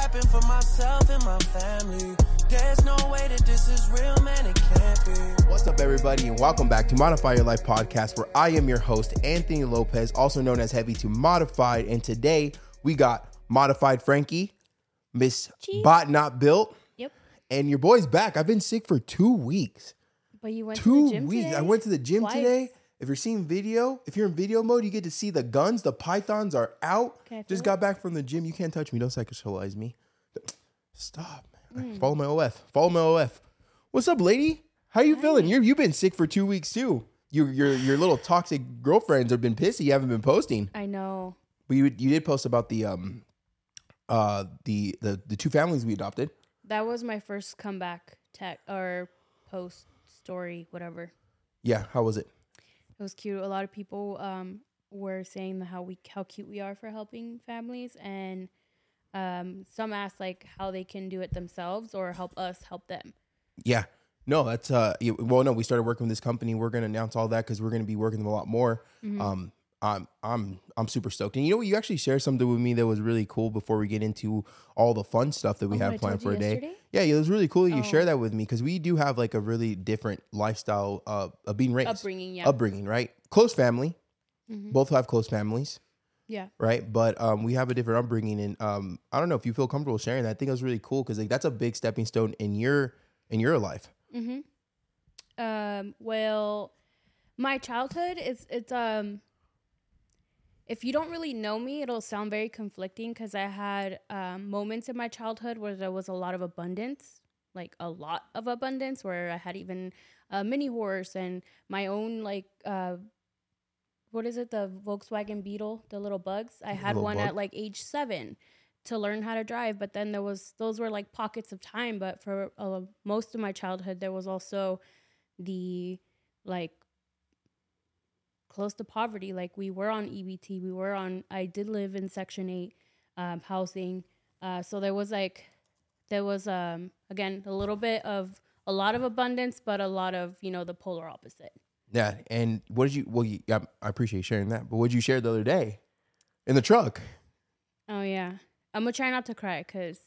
capping for myself and my family. There's no way that this is real, man. It can't be. What's up, everybody, and welcome back to Modify Your Life podcast, where I am your host, Anthony Lopez, also known as Heavy to Modified. And today we got Modified Frankie, Miss Cheese. Bot Not Built, Yep. and your boy's back. I've been sick for two weeks. But you went to Two the gym weeks. today? I went to the gym Twice. today. If you're seeing video, if you're in video mode, you get to see the guns. The pythons are out. Just got back from the gym. You can't touch me. Don't sexualize me. Stop, man. Mm. Follow my OF. Follow my OF. What's up, lady? How you feeling? You're you've been sick for two weeks too. Your your your little toxic girlfriends have been pissy. You haven't been posting, I know. but you you did post about the um uh the the the two families we adopted. That was my first comeback tech or post story, whatever. Yeah, how was it? It was cute. A lot of people um, were saying how we how cute we are for helping families, and um, some asked like how they can do it themselves or help us help them. Yeah. No, that's uh well no, we started working with this company. We're gonna announce all that because we're gonna be working with them a lot more. Mm-hmm. Um I'm I'm I'm super stoked. And you know what? You actually shared something with me that was really cool before we get into all the fun stuff that we Oh, have planned for a day. yesterday? Yeah, yeah, it was really cool that you Oh. share that with me because we do have like a really different lifestyle uh, of being raised. Upbringing, yeah. Upbringing, right? Close family. Mhm. Both have close families, Yeah. right? But um, we have a different upbringing, and um, I don't know if you feel comfortable sharing that. I think it was really cool because like that's a big stepping stone in your in your life. Mm-hmm. Um, well, my childhood is it's um if you don't really know me, it'll sound very conflicting because I had um, moments in my childhood where there was a lot of abundance, like a lot of abundance, where I had even a mini horse and my own like uh, what is it, the Volkswagen Beetle, the little bugs. I had one bug? at like age seven to learn how to drive, but then there was those were like pockets of time. But for uh, most of my childhood, there was also the like close to poverty. Like we were on EBT, we were on. I did live in Section Eight um, housing, uh, so there was like there was um again a little bit of a lot of abundance, but a lot of you know the polar opposite. Yeah, and what did you? Well, you, yeah, I appreciate sharing that. But what did you share the other day in the truck? Oh yeah, I'm gonna try not to cry because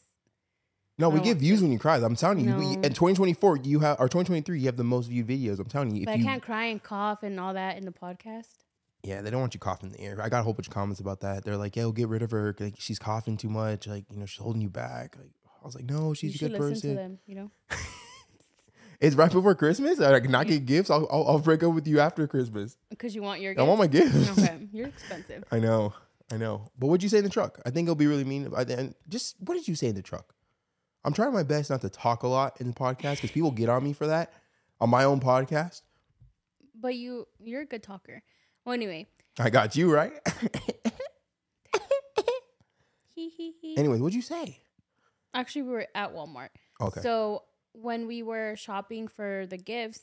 No, we get views when you cry. I'm telling you, we, in 2024, you have or 2023, you have the most viewed videos. I'm telling you, if but I you, can't cry and cough and all that in the podcast. yeah, they don't want you coughing in the air. I got a whole bunch of comments about that. They're like, "Yo, get rid of her. Like she's coughing too much. Like you know, she's holding you back." Like I was like, "No, she's you a should good listen person." to them. You know. It's right before Christmas. I can not get gifts. I'll, I'll I'll break up with you after Christmas. Because you want your I want my gifts? gifts. okay, you're expensive. I know, I know. But what'd you say in the truck? I think it'll be really mean. I, and just what did you say in the truck? I'm trying my best not to talk a lot in the podcast because people get on me for that on my own podcast. But you you're a good talker. Well, anyway. I got you right. Anyways, what'd you say? Actually, we were at Walmart. Okay. So when we were shopping for the gifts,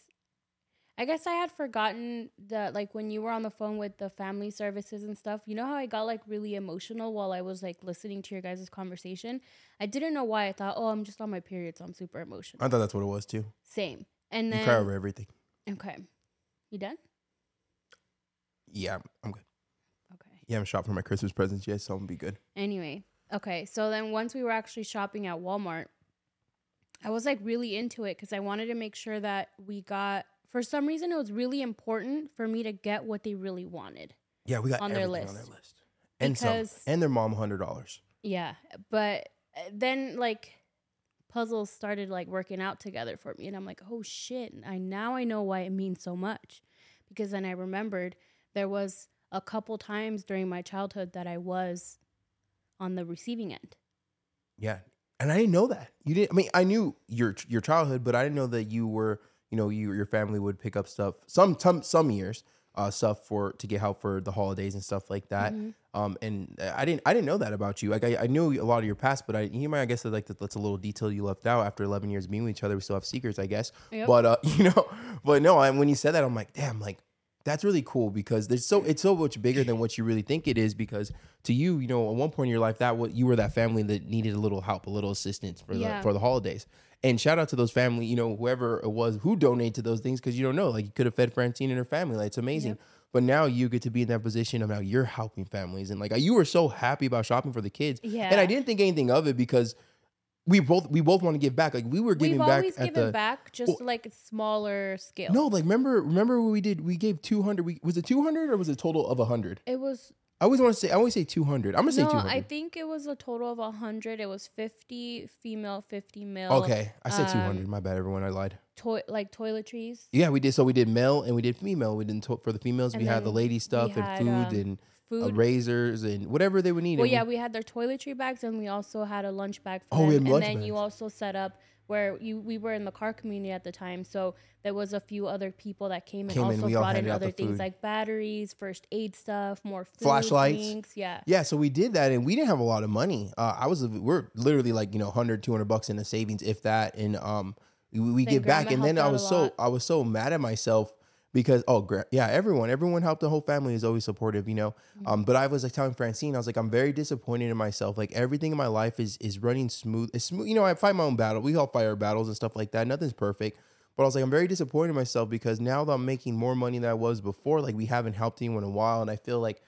I guess I had forgotten that like when you were on the phone with the family services and stuff, you know how I got like really emotional while I was like listening to your guys' conversation? I didn't know why. I thought, oh, I'm just on my period, so I'm super emotional. I thought that's what it was too. Same. And You then cry over everything. Okay. You done? Yeah, I'm- I'm good. Okay. Yeah, I'm shopping for my Christmas presents yet, so I'm gonna be good. Anyway, okay. So then once we were actually shopping at Walmart, I was like really into it because I wanted to make sure that we got. For some reason, it was really important for me to get what they really wanted. Yeah, we got On their everything on list. their list, and some, and their mom hundred dollars. Yeah, but uh, then like puzzles started like working out together for me, and I'm like, oh shit! I now I know why it means so much, because then I remembered there was a couple times during my childhood that I was on the receiving end. Yeah, and I didn't know that. You didn't. I mean, I knew your your childhood, but I didn't know that you were. You know, you your family would pick up stuff some some some years, uh, stuff for to get help for the holidays and stuff like that. Mhm. Um, and I didn't I didn't know that about you. Like I, I knew a lot of your past, but I you might I guess like that, that's a little detail you left out. After eleven years being with each other, we still have secrets, I guess. Yep. But uh, you know, but no, I, when you said that, I'm like, damn, like that's really cool because there's so it's so much bigger than what you really think it is because to you you know at one point in your life that what you were that family that needed a little help a little assistance for Yeah. the for the holidays and shout out to those family you know whoever it was who donated to those things because you don't know like you could have fed Francine and her family like it's amazing but now you get to be in that position of now you're helping families and like you were so happy about shopping for the kids Yeah. and I didn't think anything of it because we both we both want to give back like we were giving We've back always at given the back, just like smaller scale. no, like remember, remember what we did? We gave two hundred. We was it two hundred or was it a total of hundred? it was I always want to say. I always say two hundred. I'm gonna say no. two I think it was a total of a hundred. It was fifty female, fifty male. Okay, I said two hundred. um, My bad, everyone. I lied. Toi- like toiletries. Yeah, we did. So we did male and we did female. We didn't to- for the females. And we had the lady stuff and had, food um, and uh, Food. razors and whatever they would need. Well, yeah, we- we had their toiletry bags, and we also had a lunch bag for Oh, them. we had and lunch then you also set up where you we were in the car community at the time, so there was a few other people that came and Came in, also brought in handed out the other things food. like batteries, first aid stuff, more food, Flashlights. drinks, Yeah. Yeah, so we did that and we didn't have a lot of money. Uh, I was we're literally like, you know, 100 200 bucks in the savings if that and um we, we give back and then I was so. I was so mad at myself because oh gra- yeah, everyone everyone helped the whole family is always supportive, you know. Mm-hmm. Um but I was like telling Francine I was like I'm very disappointed in myself. Like everything in my life is is running smooth. It's smooth. You know, I fight my own battle. We all fight our battles and stuff like that. Nothing's perfect. But I was like, I'm very disappointed in myself because now that I'm making more money than I was before, like we haven't helped anyone in a while. And I feel like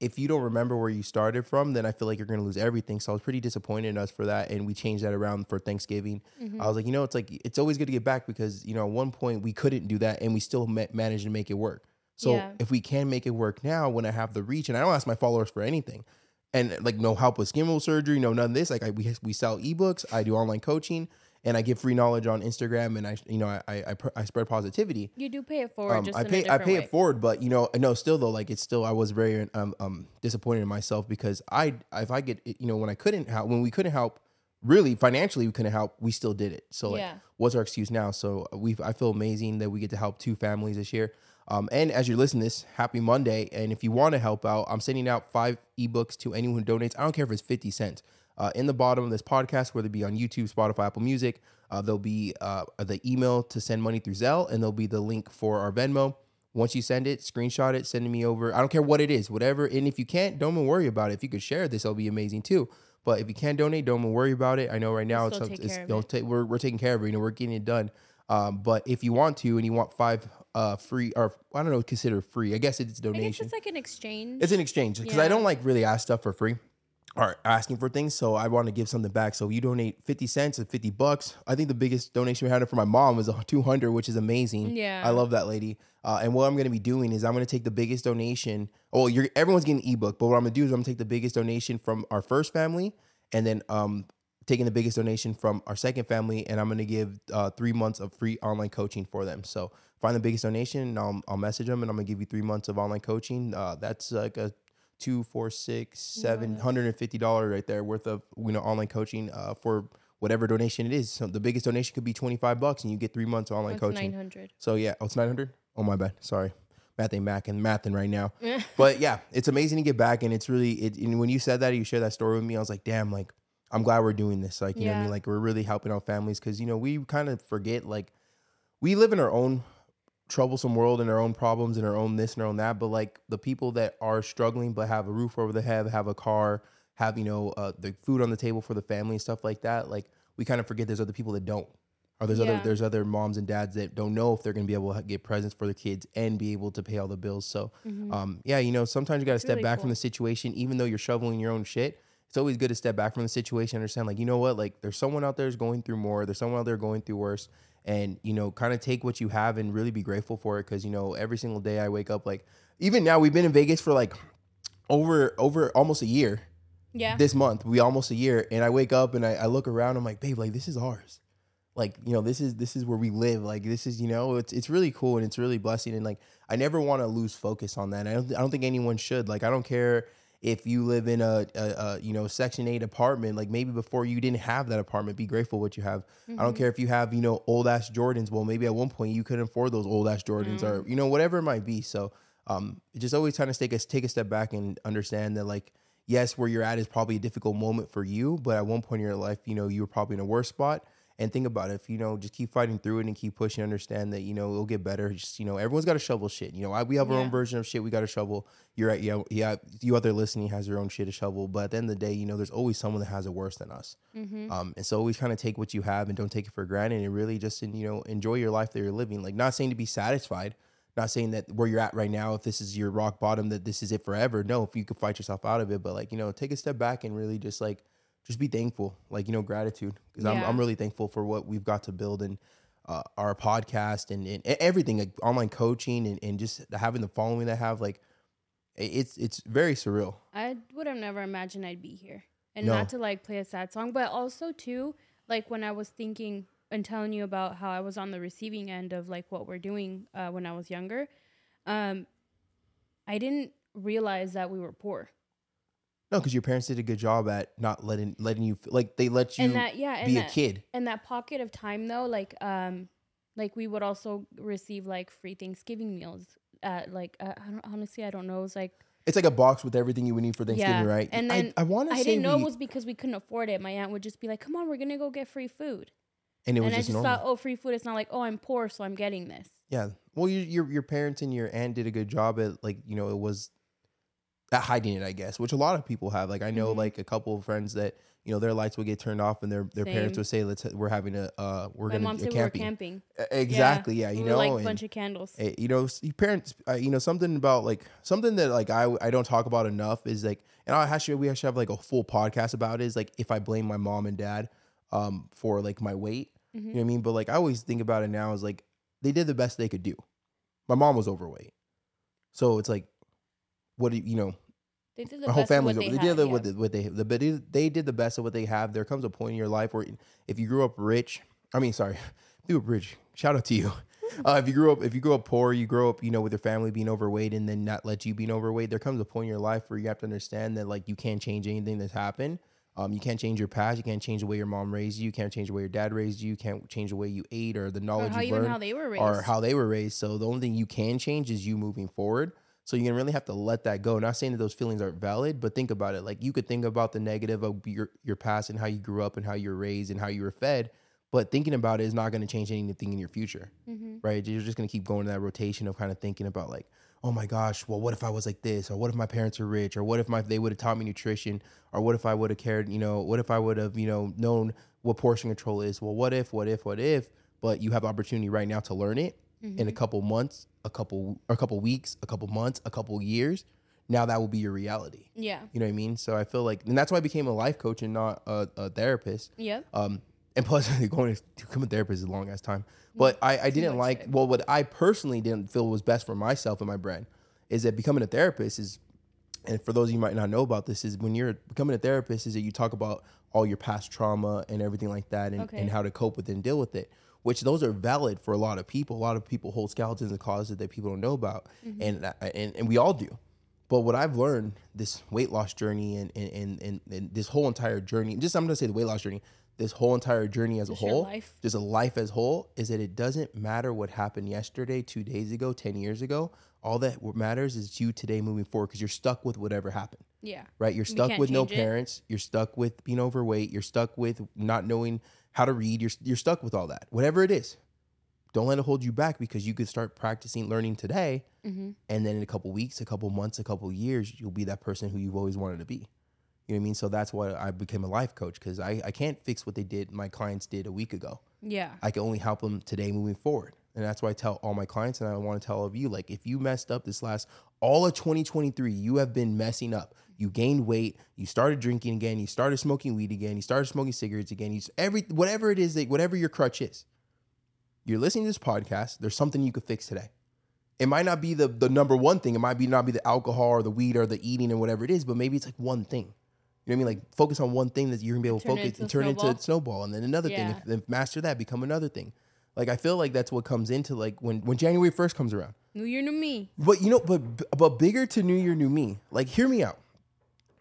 if you don't remember where you started from, then I feel like you're going to lose everything. So I was pretty disappointed in us for that. And we changed that around for Thanksgiving. Mm-hmm. I was like, you know, it's like, it's always good to get back because, you know, at one point we couldn't do that and we still ma- managed to make it work. So Yeah. if we can make it work now when I have the reach, and I don't ask my followers for anything, and like no help with skin surgery, no none of this. Like I, we we sell ebooks, I do online coaching, and I give free knowledge on Instagram, and I you know I I, I, I spread positivity. You do pay it forward, Um, I pay I pay way. it forward, but you know no still though like it's still I was very um um disappointed in myself because I if I get you know when I couldn't help when we couldn't help really financially we couldn't help we still did it so like Yeah. what's our excuse now so we I feel amazing that we get to help two families this year um and as you're listening to this happy Monday and if you want to help out I'm sending out five ebooks to anyone who donates I don't care if it's 50 cents uh, in the bottom of this podcast, whether it be on YouTube, Spotify, Apple Music, uh, there'll be uh, the email to send money through Zelle, and there'll be the link for our Venmo. Once you send it, screenshot it, send it me over. I don't care what it is, whatever. And if you can't, don't even worry about it. If you could share this, that'll be amazing too. But if you can't donate, don't even worry about it. I know right now still it's, it's care of it. ta- we're we're taking care of it. You know, we're getting it done. Um, but if you want to, and you want five uh free or I don't know, consider free. I guess it's I guess donation. it's like an exchange. It's an exchange because I don't like really ask stuff for free or asking for things. So I want to give something back. So you donate 50 cents or 50 bucks. I think the biggest donation we had for my mom was a 200, which is amazing. Yeah. I love that lady. Uh, and what I'm going to be doing is I'm going to take the biggest donation. Oh, you're everyone's getting an ebook, but what I'm going to do is I'm going to take the biggest donation from our first family and then um taking the biggest donation from our second family and I'm going to give uh, 3 months of free online coaching for them. So find the biggest donation and I'll, I'll message them and I'm going to give you 3 months of online coaching. Uh, that's like a two, four, six, seven hundred and fifty dollars right there worth of you know online coaching uh, for whatever donation it is. So the biggest donation could be twenty five bucks, and you get three months of online It's coaching. nine hundred. So yeah, oh, it's nine hundred. Oh my bad, sorry. Math ain't math and mathing right now, but yeah, it's amazing to get back, and it's really it. And when you said that, you shared that story with me. I was like, damn, like I'm glad we're doing this. Like you know what I mean? Like we're really helping out families because you know we kind of forget like we live in our own troublesome world and our own problems and our own this and our own that but like the people that are struggling but have a roof over their head have a car have you know uh, the food on the table for the family and stuff like that like we kind of forget there's other people that don't. Or there's other there's other moms and dads that don't know if they're going to be able to get presents for their kids and be able to pay all the bills. So um yeah you know sometimes you got to step really back from the situation even though you're shoveling your own shit it's always good to step back from the situation and understand like you know what like there's someone out there who's going through more there's someone out there going through worse and you know kind of take what you have and really be grateful for it because you know every single day i wake up like even now we've been in vegas for like over over almost a year Yeah. this month we almost a year and i wake up and I, I look around i'm like babe like this is ours like you know this is this is where we live like this is you know it's it's really cool and it's really blessing and like i never want to lose focus on that i don't i don't think anyone should like i don't care if you live in a, a, a you know section 8 apartment like maybe before you didn't have that apartment be grateful what you have. I don't care if you have you know old ass jordans. Well maybe at one point you couldn't afford those old ass jordans or you know whatever it might be. So um just always trying to take a take a step back and understand that like yes where you're at is probably a difficult moment for you but at one point in your life you know you were probably in a worse spot And think about it, if you know, just keep fighting through it and keep pushing. Understand that you know it'll get better. Just you know, everyone's got to shovel shit. You know, I, we have our own version of shit. We got to shovel. You're right. Yeah, yeah. You out there listening has your own shit to shovel. But at the end of the day, you know, there's always someone that has it worse than us. Mm-hmm. Um, and so always kind of take what you have and don't take it for granted and really just you know enjoy your life that you're living. Like not saying to be satisfied, not saying that where you're at right now, if this is your rock bottom, that this is it forever. No, if you could fight yourself out of it, but like you know, take a step back and really just like just be thankful, like you know, gratitude. Because I'm I'm really thankful for what we've got to build and uh, our podcast and, and everything, like online coaching and, and just having the following that I have. Like it's it's very surreal. I would have never imagined I'd be here. And No. not to like play a sad song, but also too, like when I was thinking and telling you about how I was on the receiving end of like what we're doing uh, when I was younger, um, I didn't realize that we were poor. No, because your parents did a good job at not letting letting you like they let you and that yeah, and be that, a kid. and that pocket of time though, like um, like we would also receive like free Thanksgiving meals. At like uh, I don't honestly I don't know. It's like It's like a box with everything you would need for Thanksgiving, Yeah, right? and I- then I, want to I didn't know we- it was because we couldn't afford it. My aunt would just be like, "Come on, we're gonna go get free food." and it was and I just just normal. thought, oh, free food. It's not like, oh, I'm poor, so I'm getting this. Yeah. Well, your, your your parents and your aunt did a good job at like you know it was at hiding it, I guess, which a lot of people have. Like I know Mhm. like a couple of friends that you know their lights would get turned off and their their parents would say, "Let's we're having a uh we're My gonna mom a said we were camping." camping. Exactly. Yeah. you we know, like a bunch of candles. eh, you know, parents. Uh, you know, something about like something that like I I don't talk about enough is like, and I actually we actually have like a full podcast about it, is like if I blame my mom and dad um for like my weight. You know Mhm. what I mean? But like I always think about it now is like they did the best they could do. My mom was overweight. So it's like what do you, you know, They did the my whole best of family's what over. they They, did had, the, yeah. what they, what the, but they, did the best of what they have. There comes a point in your life where if you grew up rich, I mean sorry, you were rich, shout out to you. Uh, if you grew up if you grew up poor, you grow up, you know, with your family being overweight and then not let you being overweight, there comes a point in your life where you have to understand that like you can't change anything that's happened. Um, you can't change your past. You can't change the way your mom raised you. You can't change the way your dad raised you. You can't change the way you ate or the Or knowledge how you learned how they were raised. or how they were raised. So the only thing you can change is you moving forward. So you're gonna really have to let that go. Not saying that those feelings aren't valid, but think about it. Like you could think about the negative of your your past and how you grew up and how you were raised and how you were fed. But thinking about it is not going to change anything in your future, Mhm. right? You're just going to keep going to that rotation of kind of thinking about like, oh my gosh, well, what if I was like this, or what if my parents were rich, or what if my they would have taught me nutrition, or what if I would have cared, you know, what if I would have, you know, known what portion control is? Well, what if, what if, what if? But you have opportunity right now to learn it in Mm-hmm. a couple months, a couple, a couple weeks, a couple months, a couple years. Now that will be your reality. Yeah. You know what I mean? So I feel like, and that's why I became a life coach and not a, a therapist. Yeah. Um, and plus, you're going to become a therapist is a long ass time. But I, I didn't like. Well, what I personally didn't feel was best for myself and my brand is that becoming a therapist is, and for those of you who might not know about this, is when you're becoming a therapist is that you talk about all your past trauma and everything like that, and, Okay. and how to cope with it and deal with it. Which those are valid for a lot of people. A lot of people hold skeletons in the closet that people don't know about, and, uh, and and we all do. But what I've learned this weight loss journey and and, and, and, this whole entire journey, just I'm gonna say the weight loss journey, this whole entire journey as Just a whole, just a life as whole, is that it doesn't matter what happened yesterday, two days ago, ten years ago. All that what matters is you today moving forward because you're stuck with whatever happened Yeah. right? You're stuck with no it. parents. You're stuck with being overweight. You're stuck with not knowing how to read. You're you're stuck with all that. Whatever it is, don't let it hold you back because you could start practicing learning today, Mm-hmm. and then in a couple weeks, a couple months, a couple years, you'll be that person who you've always wanted to be. You know what I mean? So that's why I became a life coach because I, I can't fix what they did, my clients did a week ago. Yeah. I can only help them today moving forward. And that's why I tell all my clients, and I want to tell all of you, like, if you messed up this last, all of 2023, you have been messing up. You gained weight, you started drinking again, you started smoking weed again, you started smoking cigarettes again, you every whatever it is that whatever your crutch is. You're listening to this podcast, there's something you could fix today. It might not be the the number one thing, it might be not be the alcohol or the weed or the eating and whatever it is, but maybe it's like one thing. You know what I mean? Like focus on one thing that you're gonna be able to Turn focus and turn it into snowball. a snowball, and then another Yeah. thing. If, then master that, become another thing. Like I feel like that's what comes into like when when January first comes around. New year, new me. But you know, but but bigger to New Year, New Me. Like hear me out.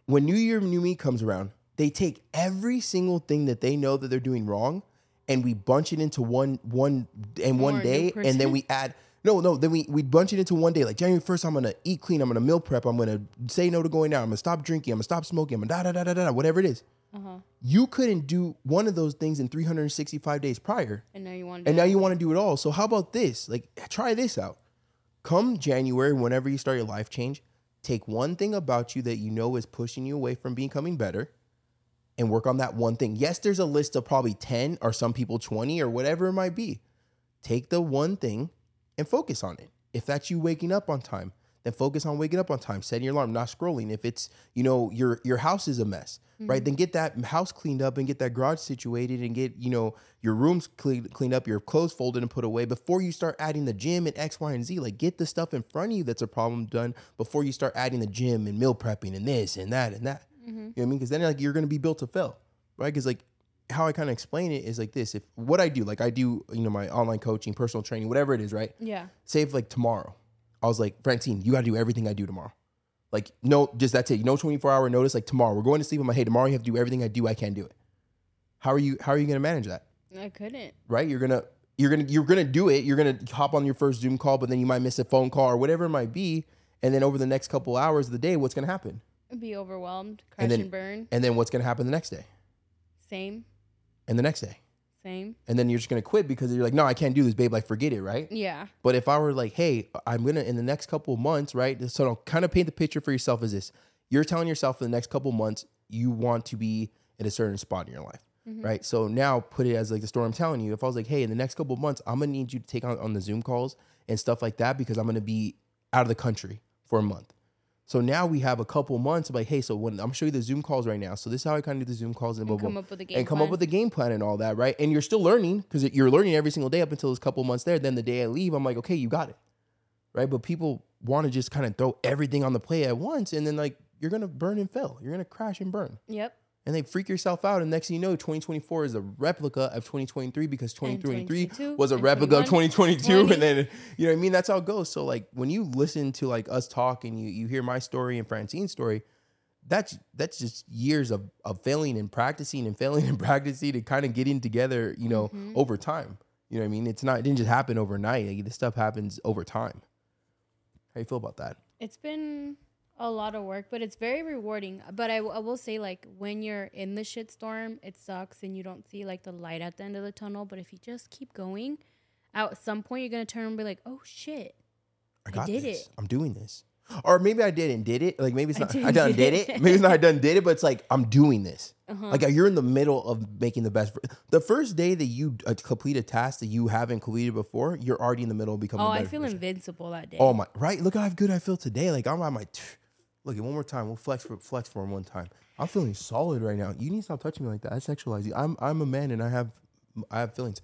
When New Year, New Me comes around, they take every single thing that they know that they're doing wrong, and we bunch it into one one and one More new day, and then we add. No, no. Then we we bunch it into one day. Like January first, I'm gonna eat clean. I'm gonna meal prep. I'm gonna say no to going out. I'm gonna stop drinking. I'm gonna stop smoking. I'm gonna da da da da da. Whatever it is. Uh-huh. You couldn't do one of those things in 365 days prior. And now you want to And now you want to do it all. So how about this? Like try this out. Come January, whenever you start your life change, take one thing about you that you know is pushing you away from becoming better and work on that one thing. Yes, there's a list of probably 10 or some people 20 or whatever it might be. Take the one thing and focus on it. If that's you waking up on time, then focus on waking up on time, setting your alarm, not scrolling. If it's, you know, your your house is a mess, right? Mm-hmm. Then get that house cleaned up and get that garage situated and get, you know, your rooms cleaned cleaned up, your clothes folded and put away before you start adding the gym and X, Y, and Z. Like get the stuff in front of you that's a problem done before you start adding the gym and meal prepping and this and that and that. Mm-hmm. You know what I mean? Because then like you're gonna be built to fail, right? Because like how I kind of explain it is like this: if what I do, like I do, you know, my online coaching, personal training, whatever it is, right? Yeah. Say if like tomorrow, I was like, Francine, you got to do everything I do tomorrow. Like no, just that's it. No 24 hour notice. Like tomorrow, we're going to sleep. I'm like, hey, tomorrow you have to do everything I do. I can't do it. How are you? How are you gonna manage that? I couldn't. Right? You're gonna you're gonna you're gonna do it. You're gonna hop on your first Zoom call, but then you might miss a phone call or whatever it might be. And then over the next couple hours of the day, what's gonna happen? Be overwhelmed, crash And and, burn. And then what's gonna happen the next day? Same. And the next day? And then you're just gonna quit because you're like, no, I can't do this, babe. Like, forget it, right? Yeah. But if I were like, hey, I'm gonna in the next couple of months, right? So kind of paint the picture for yourself as this: you're telling yourself in the next couple of months you want to be at a certain spot in your life, mm-hmm. right? So now put it as like the story I'm telling you. If I was like, hey, in the next couple of months, I'm gonna need you to take on on the Zoom calls and stuff like that because I'm gonna be out of the country for a month. So now we have a couple months of like, hey, so when I'm gonna show you the Zoom calls right now. So this is how I kind of do the Zoom calls and, blah, come blah, up with a game and come up with a game plan and all that, right? And you're still learning because you're learning every single day up until this couple months there. Then the day I leave, I'm like, okay, you got it, right? But people want to just kind of throw everything on the plate at once, and then like you're gonna burn and fail. You're gonna crash and burn, Yep. And they freak yourself out. And next thing you know, 2024 is a replica of 2023 because 2023 was a replica of 2022, 20. and then you know what I mean. That's how it goes. So like when you listen to like us talk and you you hear my story and Francine's story that's that's just years of, of failing and practicing and failing and practicing and kind of getting together, you know, Mm-hmm. over time. You know what I mean? It's not it didn't just happen overnight. Like, this stuff happens over time. How you feel about that? It's been a lot of work, but it's very rewarding. But I, w- I will say, like, when you're in the shitstorm, it sucks and you don't see like the light at the end of the tunnel. But if you just keep going, at some point you're gonna turn and be like, "Oh shit!" I I got did this. it. I'm doing this. Or maybe I didn't did it. Like maybe it's not did I, done did it. it. Maybe it's not I done did it, but it's like I'm doing this. Uh-huh. Like you're in the middle of making the best. The first day that you uh, complete a task that you haven't completed before, you're already in the middle of becoming. Oh, I feel version. invincible that day. Oh my! Right? Look how good I feel today. Like I'm on my. Look at one more time. We'll flex for flex for him one time. I'm feeling solid right now. You need to stop touching me like that. I sexualize you. I'm I'm a man and I have I have feelings.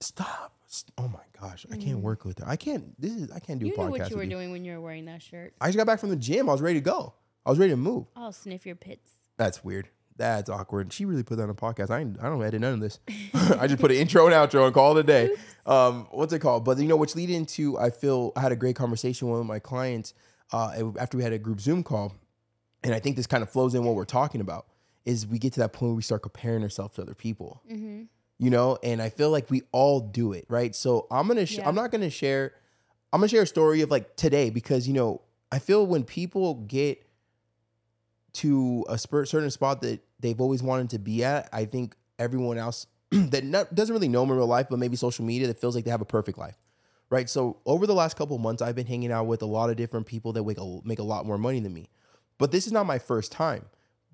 Stop. Oh my gosh, I can't work with that. I can't. This is I can't do Mm. you a knew podcast what you were with doing when you were wearing that shirt. I just got back from the gym. I was ready to go. I was ready to move. I'll sniff your pits. That's weird. That's awkward. She really put that on a podcast. I ain't, I don't edit none of this. I just put an intro and outro and call it a day. Um, what's it called? But you know, which lead into I feel I had a great conversation with one of my clients uh, after we had a group Zoom call, and I think this kind of flows in what we're talking about. Is we get to that point where we start comparing ourselves to other people, Mm-hmm. you know, and I feel like we all do it, right? So I'm gonna, sh- Yeah. I'm not gonna share, I'm gonna share a story of like today because you know I feel when people get to a certain spot that they've always wanted to be at, I think everyone else that not, doesn't really know them in real life, but maybe social media that feels like they have a perfect life, right? So over the last couple of months, I've been hanging out with a lot of different people that make a, make a lot more money than me, but this is not my first time.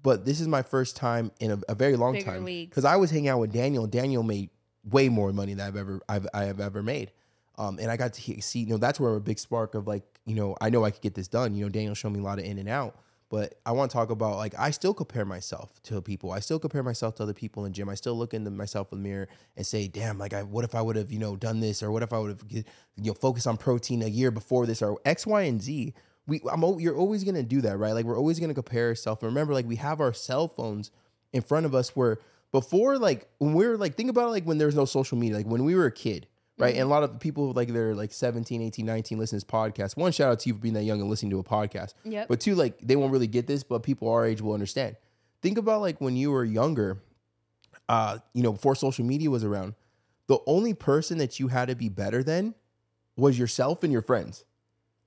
But this is my first time in a, a very long Bigger time because I was hanging out with Daniel. Daniel made way more money than I've ever I've, I have ever made. Um, and I got to see, you know, that's where a big spark of like, you know, I know I could get this done. You know, Daniel showed me a lot of in and out, but I want to talk about like I still compare myself to people. I still compare myself to other people in the gym. I still look into myself in the mirror and say, damn, like I, what if I would have, you know, done this or what if I would have, you know, focused on protein a year before this or X, Y, and Z. We, I'm, you're always gonna do that, right? Like we're always gonna compare ourselves. Remember, like we have our cell phones in front of us where before like when we were like think about it, like when there was no social media like when we were a kid right? And a lot of people like they're like 17 18 19 listen to this podcast one shout out to you for being that young and listening to a podcast. Yep. but two like they won't really get this but people our age will understand. Think about like when you were younger uh you know before social media was around the only person that you had to be better than was yourself and your friends.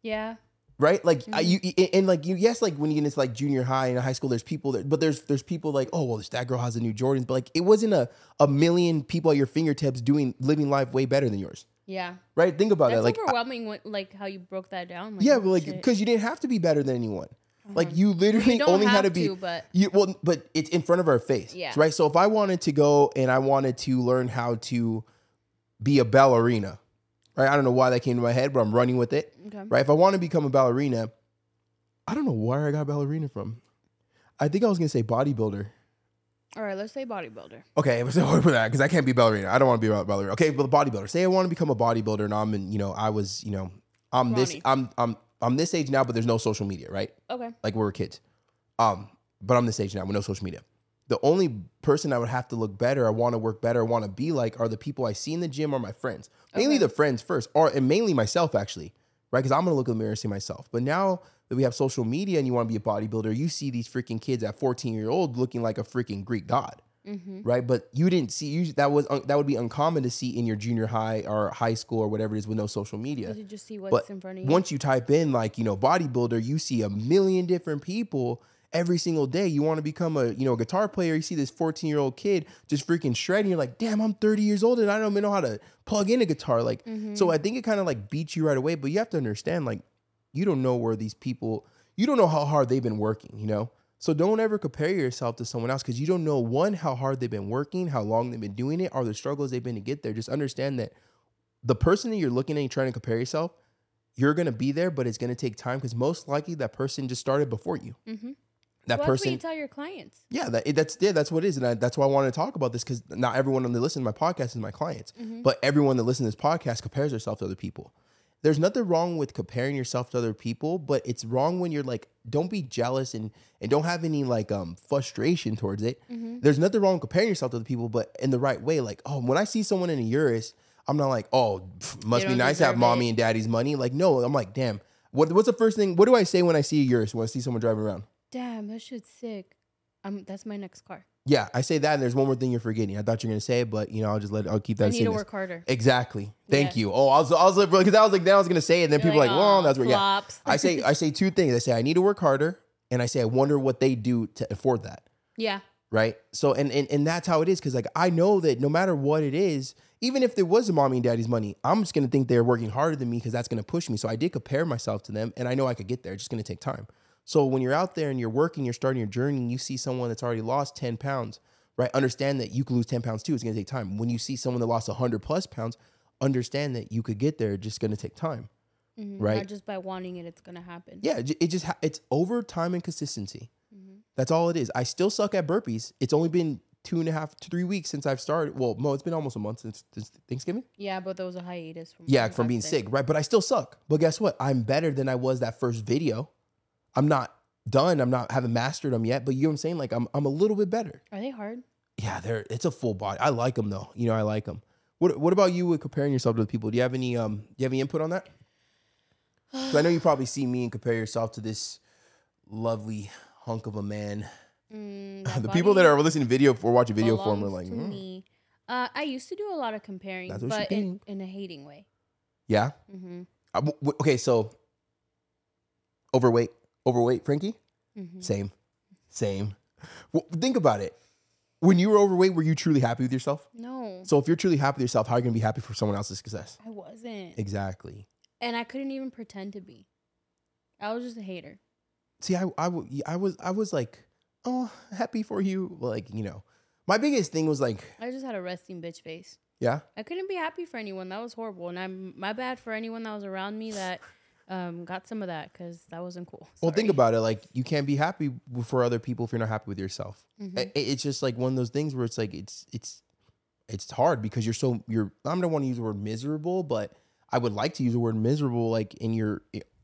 Yeah. Right? Like I, you Mm-hmm. and- like you, yes, like when you get into like junior high and high school, there's people that, but there's there's people like, oh well, this that girl has a new Jordans, but like it wasn't a a million people at your fingertips doing living life way better than yours, Yeah. right? Think about That's that, like I- overwhelming. What, like how you broke that down. Like, yeah, but like because you didn't have to be better than anyone. Like you literally You only had to be. to, but- you well, but it's in front of our face, Yeah. right? So if I wanted to go and I wanted to learn how to be a ballerina, right? I don't know why that came to my head, but I'm running with it, Okay. right? If I want to become a ballerina, I don't know where I got ballerina from. I think I was gonna say bodybuilder. All right, let's say bodybuilder. Okay, so for that because I can't be ballerina. I don't want to be a ballerina. Okay, but bodybuilder. Say I want to become a bodybuilder, and I'm in. You know, I was. You know, I'm this. I'm. I'm. I'm this age now, but there's no social media, right? Okay. Like we were kids. Um, but I'm this age now with no social media. The only person I would have to look better, I want to work better, I want to be like, are the people I see in the gym or my friends. Mainly Okay. the friends first, or and mainly myself actually, right? Because I'm gonna look in the mirror and see myself. But now that we have social media and you want to be a bodybuilder, you see these freaking kids at 14 year old looking like a freaking Greek god, mm-hmm. right? But you didn't see you that was un, that would be uncommon to see in your junior high or high school or whatever it is with no social media. You just see what's But in front of you. once you type in like you know bodybuilder, you see a million different people every single day. You want to become a you know a guitar player. You see this fourteen year old kid just freaking shredding. You're like, damn, I'm thirty years old and I don't even know how to plug in a guitar. Like, so I think it kind of like beats you right away. But you have to understand, like, you don't know where these people. You don't know how hard they've been working. You know. So don't ever compare yourself to someone else because you don't know one how hard they've been working, how long they've been doing it, or the struggles they've been to get there. Just understand that the person that you're looking at and trying to compare yourself, you're gonna be there, but it's gonna take time because most likely that person just started before you. mm-hmm. That well, That's what person, you tell your clients. yeah, that, it- that's yeah, that's what it is, and I, that's why I want to talk about this because not everyone that listens to my podcast is my clients, but everyone that listens to this podcast compares themselves to other people. There's nothing wrong with comparing yourself to other people, but it's wrong when you're like, don't be jealous and and don't have any like um frustration towards it. There's nothing wrong with comparing yourself to other people, but in the right way. Like, oh, when I see someone in a Urus, I'm not like, oh, pff, must be nice to have mommy it. and daddy's money. Like, no, I'm like, damn. What, what's the first thing? What do I say when I see a Urus? When I see someone driving around? Damn, that shit's sick. Um, that's my next car. Yeah, I say that, and there's one more thing you're forgetting. I thought you were gonna say it, but you know, I'll just let I'll keep that. I need to work harder. Exactly. Thank Yeah. you. Oh, I was I was like because I was like then I was gonna say it, and then You're people are like, well, that's where yeah. flops." I say I say two things. I say I need to work harder, and I say I wonder what they do to afford that. Yeah. Right. So and and, and that's how it is because like I know that no matter what it is, even if there was a mommy and daddy's money, I'm just gonna think they're working harder than me because that's gonna push me. So I did compare myself to them, and I know I could get there. It's just gonna take time. So when you're out there and you're working, you're starting your journey, and you see someone that's already lost 10 pounds, right? Understand that you could lose 10 pounds too. It's gonna take time. When you see someone that lost 100 plus pounds, understand that you could get there. It's just gonna take time. Mhm. Right. Not just by wanting it, it's gonna happen. Yeah, it just ha- it's over time and consistency. That's all it is. I still suck at burpees. It's only been two and a half, three weeks since I've started. Well, no, it's been almost a month since, since Thanksgiving. Yeah, but there was a hiatus from Yeah, from being sick, right? But I still suck. But guess what? I'm better than I was that first video. I'm not done. I'm not haven't mastered them yet. But you know what I'm saying? Like I'm I'm a little bit better. Are they hard? Yeah, they're it's a full body. I like them though. You know, I like them. What What about you with comparing yourself to the people? Do you have any um Do you have any input on that? I know you probably see me and compare yourself to this lovely hunk of a man. Mm, the people that are listening to video or watching video form are like, "Mm, me. Uh, I used to do a lot of comparing, but in, in a hating way. yeah. Mm-hmm. Uh, okay, so overweight, overweight, Frankie. hmm Same, same. Well, think about it. When you were overweight, were you truly happy with yourself? No, So if you're truly happy with yourself, how are you gonna be happy for someone else's success? I wasn't, Exactly. and I couldn't even pretend to be. I was just a hater. See, I, I, I was, I was like, oh, happy for you. Like, you know, my biggest thing was like, I just had a resting bitch face. yeah, I couldn't be happy for anyone. That was horrible, and I'm my bad for anyone that was around me that um, got some of that because that wasn't cool. Well, think about it. Like, you can't be happy for other people if you're not happy with yourself. Mhm. I- It's just like one of those things where it's like it's it's it's hard because you're so you're. I don't want to use the word miserable, but I would like to use the word miserable, like in your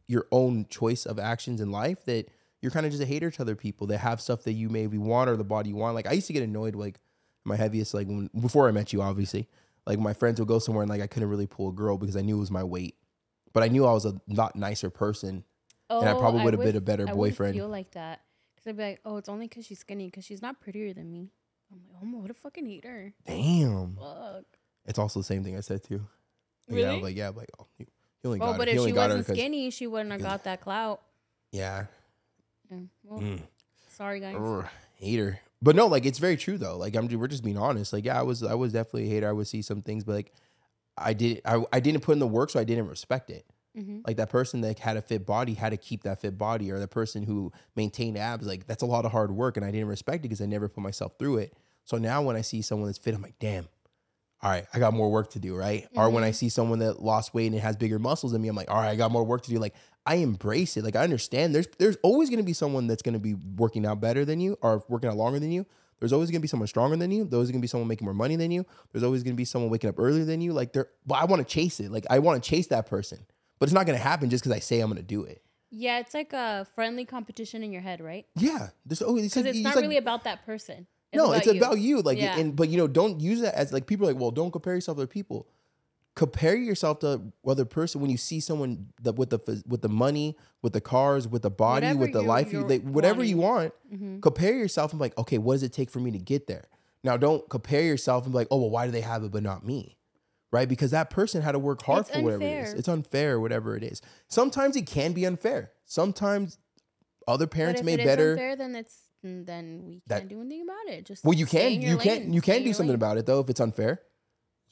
your own choice of actions in life that you're kind of just a hater to other people that have stuff that you maybe want or the body you want. Like I used to get annoyed like my heaviest like when, before I met you, obviously. Like my friends would go somewhere and like I couldn't really pull a girl because I knew it was my weight, but I knew I was a lot nicer person. and I probably would have been a better Oh, I boyfriend. Feel like that because I'd be like, oh, it's only because she's skinny because she's not prettier than me. I'm like, oh, what a fucking hater. Damn. Fuck. It's also the same thing I said too. Yeah, Really? I'm like yeah, I'm like oh, you, He only Oh, got but her. He if she wasn't skinny, she wouldn't have got that clout. Yeah. Yeah. Well, Mm. sorry guys. Ugh, hater. But no, like it's very true though. Like I'm, we're just being honest. Like yeah, I was, I was definitely a hater. I would see some things, but like I did, I, I didn't put in the work, so I didn't respect it. Mhm. Like that person that had a fit body had to keep that fit body, or the person who maintained abs, like that's a lot of hard work, and I didn't respect it because I never put myself through it. So now when I see someone that's fit, I'm like, damn. All right, I got more work to do, right? Or when I see someone that lost weight and has bigger muscles than me, I'm like, all right, I got more work to do. Like I embrace it. Like I understand there's there's always gonna be someone that's gonna be working out better than you or working out longer than you. There's always gonna be someone stronger than you. There's always gonna be someone making more money than you. There's always gonna be someone waking up earlier than you. Like there, but I want to chase it. Like I want to chase that person, but it's not gonna happen just because I say I'm gonna do it. Yeah, it's like a friendly competition in your head, right? Yeah, there's always Because it's not like- really about that person. no, it's about you. Like, Yeah. and but you know, don't use that as like people are like, well, don't compare yourself to other people. Compare yourself to other person when you see someone that with the with the money, with the cars, with the body, Whatever with the you- life, you whatever you want. Mm-hmm. Compare yourself and be like, okay, what does it take for me to get there? Now, don't compare yourself and be like, oh, well, why do they have it but not me? Right? Because that person had to work hard It's for whatever it is. It's unfair, whatever it is. Sometimes it can be unfair. Sometimes other parents if may it is better. unfair, then it's then we can't do anything about it. Just Well, you can you can lane, you can do something lane. about it though if it's unfair.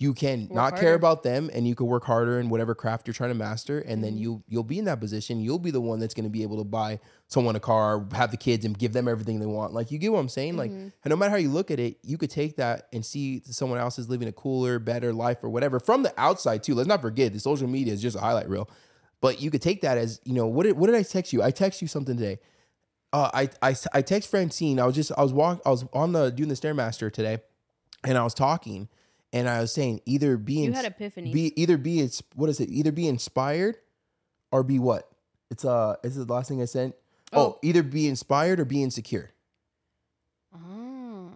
You can Work not care about them and you can work harder in whatever craft you're trying to master and Mm-hmm. then you you'll be in that position. You'll be the one that's going to be able to buy someone a car, have the kids and give them everything they want. Like you get what I'm saying? Like Mm-hmm. and no matter how you look at it, you could take that and see someone else is living a cooler, better life or whatever from the outside too. Let's not forget the social media is just a highlight reel. But you could take that as, you know, what did what did I text you? I text you something today uh, I, I I text Francine. I was just I was walk I was on the doing the stairmaster today, and I was talking, and I was saying either be You ins- had epiphanies. be either be it's what is it either be inspired, or be what? It's uh is it the last thing I sent? Oh, Oh. either be inspired or be insecure, Ah.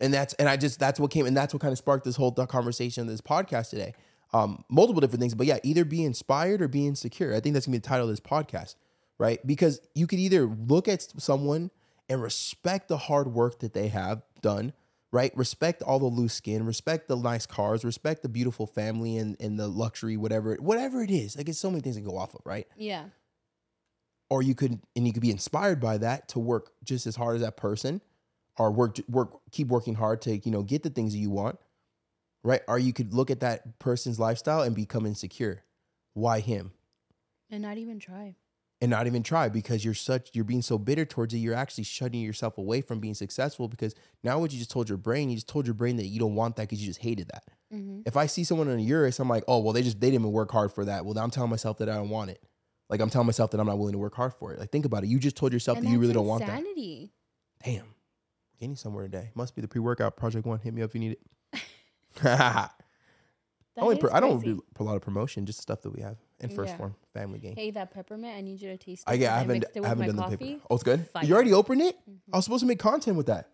and that's and I just that's what came and that's what kind of sparked this whole conversation, this podcast today. Um, multiple different things, but yeah, either be inspired or be insecure. I think that's gonna be the title of this podcast, right? Because you could either look at someone and respect the hard work that they have done, right? Respect all the loose skin, respect the nice cars, respect the beautiful family and, and the luxury, whatever, whatever it is. Like it's so many things to go off of, right? Yeah. Or you could and you could be inspired by that to work just as hard as that person, or work work keep working hard to you know get the things that you want, right? Or you could look at that person's lifestyle and become insecure. Why him? And not even try. And not even try because you're such you're being so bitter towards it you're actually shutting yourself away from being successful because now what you just told your brain you just told your brain that you don't want that because you just hated that. Mm-hmm. if i see someone in a urus i'm like oh well they just they didn't even work hard for that. Well now i'm telling myself that i don't want it. Like i'm telling myself that i'm not willing to work hard for it. Like think about it. You just told yourself that you really don't want that. insanity. damn. Getting somewhere today. Must be the pre-workout project one. Hit me up if you need it. I, only pro- I don't do a lot of promotion just stuff that we have in first Yeah. form family game Hey, that peppermint, I need you to taste it. I, yeah, I haven't, it I haven't my done the coffee. paper. Oh, it's good. Fire. You already opened it? Mhm. I was supposed to make content with that.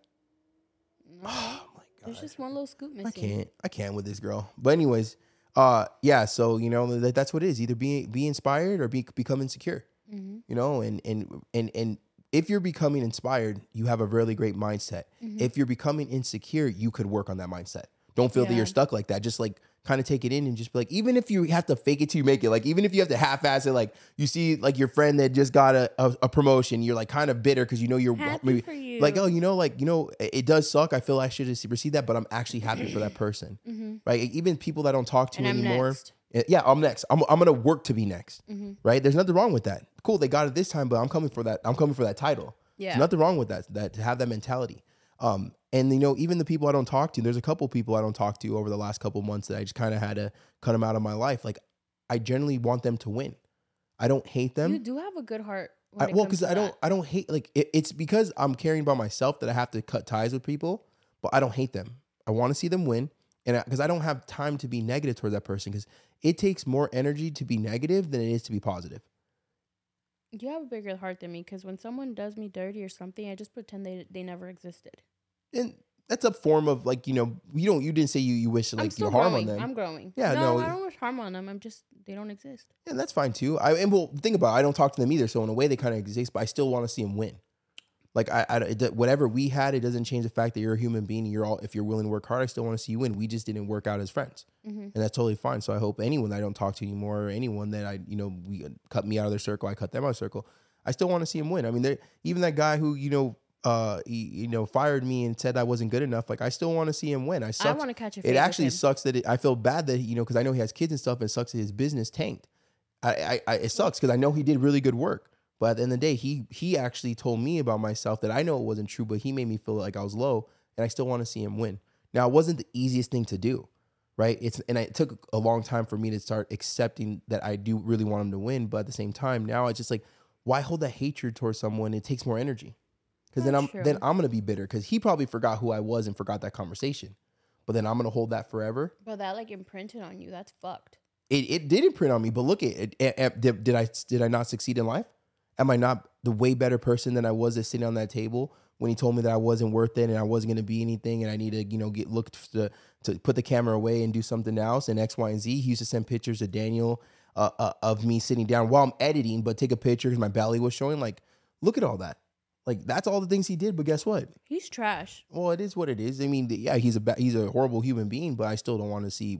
No, Oh my god. There's just one little scoop missing. I can't. I can't with this girl. But anyways, uh, yeah. So you know that, that's what it is. Either be be inspired or be become insecure. Mm-hmm. You know, and and and and if you're becoming inspired, you have a really great mindset. Mm-hmm. If you're becoming insecure, you could work on that mindset. Don't feel that you're stuck like that. Just like kind of take it in and just be like, even if you have to fake it till you make it, like even if you have to half-ass it, like you see like your friend that just got a, a, a promotion, you're like kind of bitter because you know you're Happy maybe for you. like oh you know like you know it, it does suck. I feel I should have received that, but I'm actually happy for that person, Mm-hmm. right? Even people that I don't talk to And I'm anymore. next. Uh, Yeah, I'm next. I'm, I'm gonna work to be next, Mm-hmm. right? There's nothing wrong with that. Cool, they got it this time, but I'm coming for that. I'm coming for that title. Yeah. There's nothing wrong with that. That to have that mentality. Um, and you know, even the people I don't talk to, there's a couple people I don't talk to over the last couple months that I just kind of had to cut them out of my life. Like, I generally want them to win. I don't hate them. You do have a good heart. I, well, because I don't. I don't hate like it, it's because I'm caring about myself that I have to cut ties with people, but I don't hate them. I want to see them win, and because I, don't have time to be negative towards that person, because it takes more energy to be negative than it is to be positive. You have a bigger heart than me because when someone does me dirty or something, I just pretend they they never existed. And that's a form of like you know you don't you didn't say you you wish I'm like still you harm growing. on them. I'm growing. Yeah, no, no, I don't wish harm on them. I'm just they don't exist. and that's fine too. I and well think about it, I don't talk to them either, so in a way they kind of exist, but I still want to see them win. Like I, I it, do- whatever we had, it doesn't change the fact that you're a human being. You're all if you're willing to work hard, I still want to see you win. We just didn't work out as friends, mm-hmm. and that's totally fine. So I hope anyone that I don't talk to anymore, or anyone that I you know we cut me out of their circle, I cut them out of circle. I still want to see him win. I mean, there even that guy who you know. Uh, he, you know, fired me and said I wasn't good enough. Like, I still want to see him win. I sucks. wanna catch a It actually sucks that it, I feel bad that he, you know, because I know he has kids and stuff, and it sucks that his business tanked. I, I, I it sucks because I know he did really good work. But at the end of the day, he he actually told me about myself that I know it wasn't true, but he made me feel like I was low, and I still want to see him win. Now, it wasn't the easiest thing to do, right? It's and it took a long time for me to start accepting that I do really want him to win, but at the same time, now it's just like, why hold that hatred towards someone? It takes more energy, because then I'm true. then I'm gonna be bitter because he probably forgot who I was and forgot that conversation, but then I'm gonna hold that forever. But that like imprinted on you. That's fucked. It, it did imprint on me, but look at it. it- it- Did, did I did I not succeed in life? Am I not the way better person than I was at sitting on that table when he told me that I wasn't worth it and I wasn't going to be anything and I need to you know get looked to to put the camera away and do something else and X Y and Z. He used to send pictures of Daniel uh, uh, of me sitting down while I'm editing, but take a picture because my belly was showing. Like, look at all that. Like that's all the things he did. But guess what? He's trash. Well, it is what it is. I mean, yeah, he's a ba- he's a horrible human being, but I still don't want to see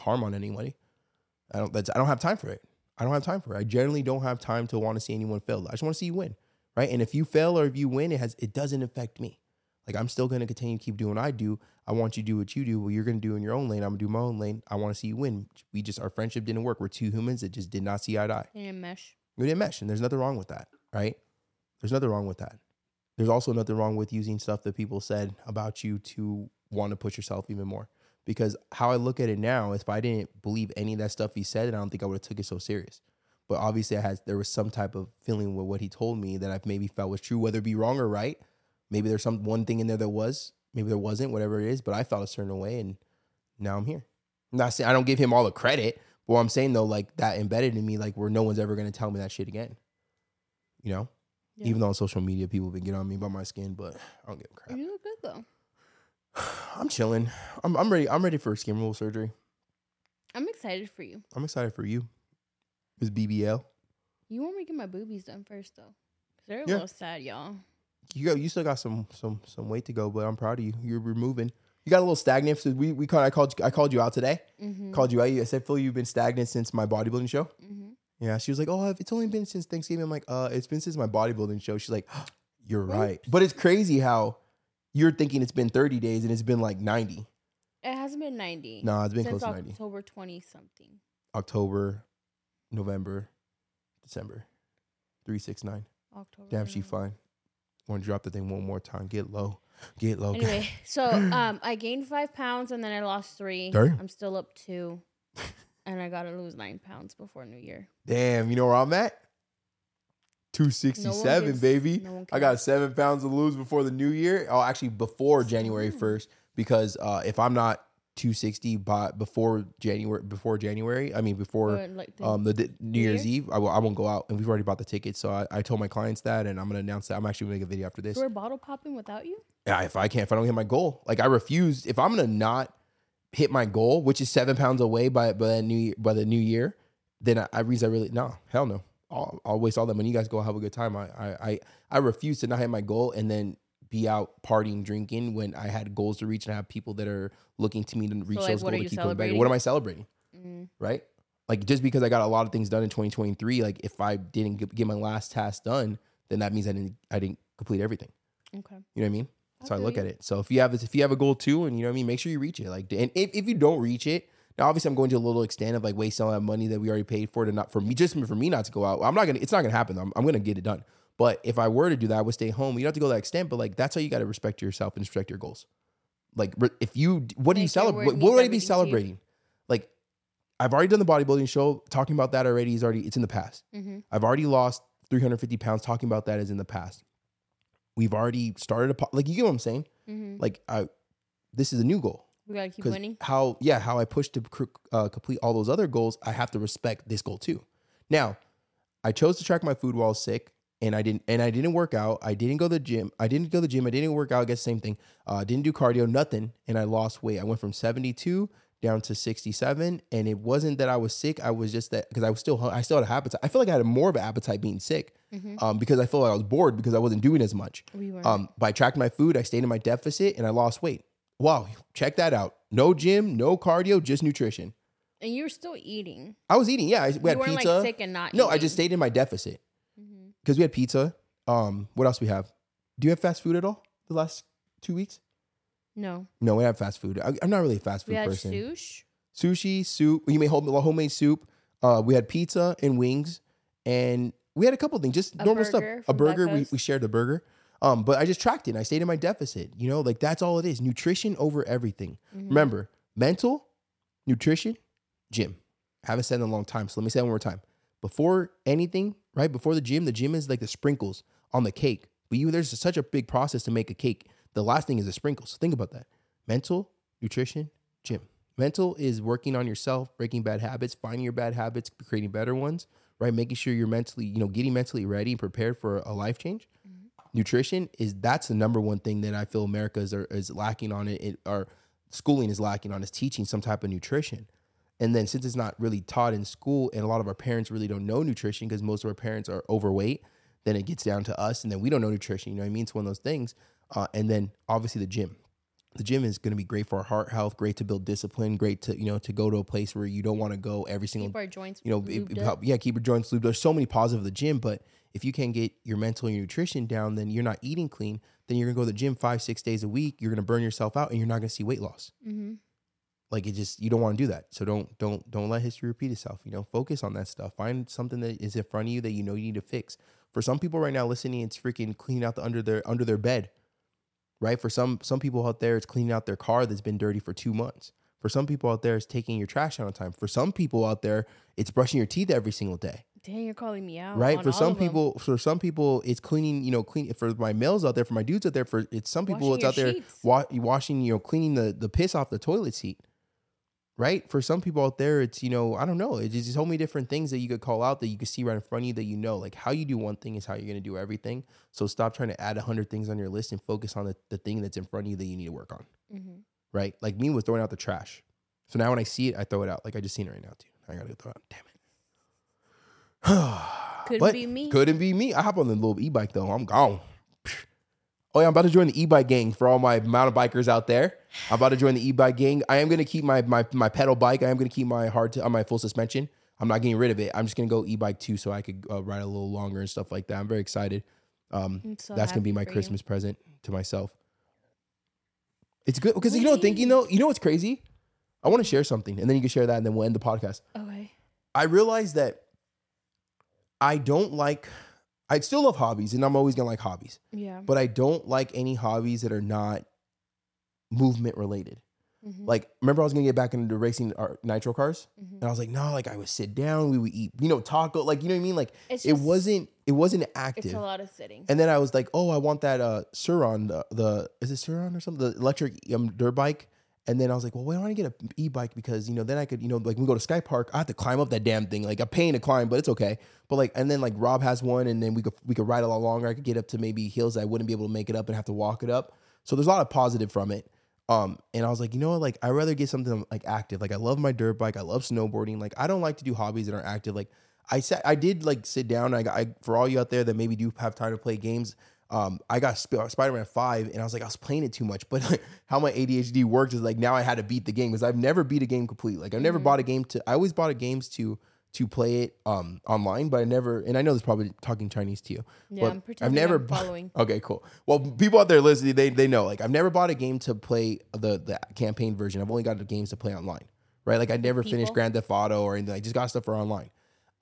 harm on anybody. I don't. That's I don't have time for it. I don't have time for it. I generally don't have time to want to see anyone fail. I just want to see you win, right? And if you fail or if you win, it has it doesn't affect me. Like I'm still going to continue to keep doing what I do. I want you to do what you do. What you're going to do in your own lane. I'm going to do my own lane. I want to see you win. We just our friendship didn't work. We're two humans that just did not see eye to eye They didn't mesh. we didn't mesh, and there's nothing wrong with that, right? There's nothing wrong with that. There's also nothing wrong with using stuff that people said about you to want to push yourself even more. Because how I look at it now, if I didn't believe any of that stuff he said, I don't think I would have took it so serious. But obviously, I had there was some type of feeling with what he told me that I've maybe felt was true, whether it be wrong or right. Maybe there's some one thing in there that was, maybe there wasn't, whatever it is. But I felt a certain way, and now I'm here. I'm not saying I don't give him all the credit, but what I'm saying though, like that embedded in me, like where no one's ever gonna tell me that shit again. You know, Yeah. even though on social media people have been getting on me about my skin, but I don't give a crap. You look good though. I'm chilling. I'm I'm ready. I'm ready for a skin removal surgery. I'm excited for you. I'm excited for you. It's BBL. You want me to get my boobies done first though, 'Cause they're a Yeah. little sad, y'all. You got you still got some some some weight to go, but I'm proud of you. You're removing. You got a little stagnant. So we we called, I called you, I called you out today. Mm-hmm. Called you out. I said, Phil, you've been stagnant since my bodybuilding show. mm-hmm. Yeah, she was like, "Oh, it's only been since Thanksgiving." I'm like, "Uh, it's been since my bodybuilding show." She's like, "You're right," but it's crazy how you're thinking it's been 30 days and it's been like 90. It hasn't been 90. No, it's been close to 90. October 20 something. October, November, December, three six nine. October. Damn, she fine. Want to drop the thing one more time? Get low, get low. Anyway, so um, I gained five pounds and then I lost three. Damn. I'm still up two, and I gotta lose nine pounds before New Year. Damn, you know where I'm at? Two sixty seven, gives- baby. no I got seven pounds to lose before the new year. Oh, actually, before January first, because uh, if I'm not 260 by before January, before January, I mean before Or, like the, um the, New Year's Eve, I, will, I won't go out, and we've already bought the tickets. So I, I told my clients that, and I'm gonna announce that. I'm actually gonna make a video after this. so we're bottle popping without you. Yeah, if I can't, if I don't hit my goal, like I refuse. If I'm gonna not hit my goal, which is seven pounds away by by the new year, by the new year, then I, I reason I really no, hell no. I'll, I'll waste all that money. You guys go have a good time. I, I I I refuse to not hit my goal and then be out partying, drinking when I had goals to reach and I have people that are looking to me to reach like, those goals to keep going better. What am I celebrating? Mm. Right? Like just because I got a lot of things done in 2023, like if I didn't get, get my last task done, then that means I didn't I didn't complete everything. Okay. You know what I mean? That's how I look at it. So if you have this, if you have a goal too, and you know what I mean, make sure you reach it. Like, and if, if you don't reach it, now obviously I'm going to a little extent of like wasting all that money that we already paid for to not for me just for me not to go out. I'm not gonna. It's not gonna happen. I'm, I'm gonna get it done. But if I were to do that, I would stay home. You don't have to go to that extent, but like that's how you got to respect yourself and respect your goals. Like if you, what do you celebrate? What would I be celebrating? Like I've already done the bodybuilding show. Talking about that already is already it's in the past. Mm-hmm. I've already lost 350 pounds. Talking about that is in the past. We've already started a po- like you get what I'm saying. Mm-hmm. Like I, this is a new goal We gotta keep winning. how yeah how I push to uh, complete all those other goals, I have to respect this goal too. Now, I chose to track my food while I was sick, and I didn't and I didn't work out. I didn't go to the gym. I didn't go to the gym. I didn't work out. I guess same thing. Uh, didn't do cardio, nothing, and I lost weight. I went from 72 down to 67, and it wasn't that I was sick. I was just that because I was still I still had a appetite. I feel like I had more of an appetite being sick um, because I felt like I was bored because I wasn't doing as much. We were. Um, by tracking my food, I stayed in my deficit and I lost weight. Wow, check that out. No gym, no cardio, just nutrition. and you were still eating. I was eating. Yeah, I, we You had pizza. like sick and not. no, I just stayed in my deficit Mhm. because we had pizza. Um, what else we have? Do you have fast food at all the last two weeks? No, No, we have fast food. I, I'm not really a fast food we had person. sushi. Sushi, soup. You made home, homemade soup. Uh, we had pizza and wings, and we had a couple things, just A normal stuff. A burger. We, we shared the burger. Um, but I just tracked it. and I stayed in my deficit. You know, like that's all it is. Nutrition over everything. Mhm. Remember, mental, nutrition, gym. I haven't said in a long time, so let me say it one more time. Before anything, right before the gym, the gym is like the sprinkles on the cake. But you, there's such a big process to make a cake. The last thing is the sprinkles. Think about that. Mental, nutrition, gym. Mental is working on yourself, breaking bad habits, finding your bad habits, creating better ones, right? Making sure you're mentally, you know, getting mentally ready and prepared for a life change. Nutrition is that's the number one thing that I feel America is, is lacking on it, it. Our schooling is lacking on is teaching some type of nutrition. And then since it's not really taught in school, and a lot of our parents really don't know nutrition because most of our parents are overweight, then it gets down to us, and then we don't know nutrition. You know what I mean? It's one of those things. Uh, and then obviously the gym. The gym is going to be great for our heart health, great to build discipline, great to you know to go to a place where you don't want to go every single Keep our joints. you know, it- it help- yeah, keep your joints lubed. There's so many positives of the gym, but if you can't get your mental and your nutrition down, then you're not eating clean. Then you're gonna go to the gym five, six days a week. You're gonna burn yourself out, and you're not gonna see weight loss. Mhm. Like it just you don't want to do that. So don't don't don't let history repeat itself. You know, focus on that stuff. Find something that is in front of you that you know you need to fix. For some people right now listening, it's freaking cleaning out the under their under their bed. Right? For some some people out there, it's cleaning out their car that's been dirty for two months. For some people out there, it's taking your trash out on time. For some people out there, it's brushing your teeth every single day Dang, you're calling me out. right for some people for some people it's cleaning you know clean for my males out there for my dudes out there for it's some people Washing it's out your there wa- washing you know cleaning the the piss off the toilet seat right for some people out there it's you know i don't know it's just so many different things that you could call out that you could see right in front of you that you know like how you do one thing is how you're going to do everything so stop trying to add a hundred things on your list and focus on the, the thing that's in front of you that you need to work on Mhm. right like me was throwing out the trash so now when i see it i throw it out like i just seen it right now too i gotta throw it out damn it Could But be me. Couldn't be me. I hop on the little e-bike though. I'm gone. Oh yeah, I'm about to join the e-bike gang for all my mountain bikers out there. I'm about to join the e-bike gang. I am gonna keep my my my pedal bike. I am gonna keep my hard to, on my full suspension. I'm not getting rid of it. I'm just gonna go e-bike too, so I could uh, ride a little longer and stuff like that. I'm very excited. Um, so that's gonna be my for you. Christmas present to myself. It's good because you know, thinking though, you know what's crazy? I want to share something, and then you can share that, and then we'll end the podcast. Okay. I realized that I don't like. I still love hobbies, and I'm always gonna like hobbies, Yeah. but I don't like any hobbies that are not movement related. Mhm. Like, remember I was gonna get back into racing our nitro cars, Mhm. and I was like, no, like I would sit down, we would eat, you know, taco, like you know what I mean. Like It's it wasn't, it wasn't active. It's a lot of sitting. And then I was like, oh, I want that uh Sur-Ron, the, the is it Sur-Ron or something, the electric um, dirt bike. And then I was like, well, why don't I get an e-bike because you know then I could you know like we go to Sky Park, I have to climb up that damn thing. Like a pain to climb, but it's okay. But like and then like Rob has one, and then we could we could ride a lot longer. I could get up to maybe hills I wouldn't be able to make it up and have to walk it up. So there's a lot of positive from it. Um, and I was like, you know what? Like I'd rather get something like active. Like I love my dirt bike. I love snowboarding. Like I don't like to do hobbies that aren't active. Like I said, I did like sit down. I I, for all you out there that maybe do have time to play games. Um, I got Sp- Spider Man Five, and I was like, I was playing it too much. But how my ADHD worked is like now I had to beat the game because I've never beat a game completely. Like I've never bought a game to. I always bought a games to to play it um online, but I never. And I know this is probably talking Chinese to you. Yeah, I'm I've pretending never I'm bought- following. Okay, cool. Well, people out there listening, they they know. Like I've never bought a game to play the the campaign version. I've only got the games to play online. Right? Like I never finished? Grand Theft Auto or anything. I just got stuff for online.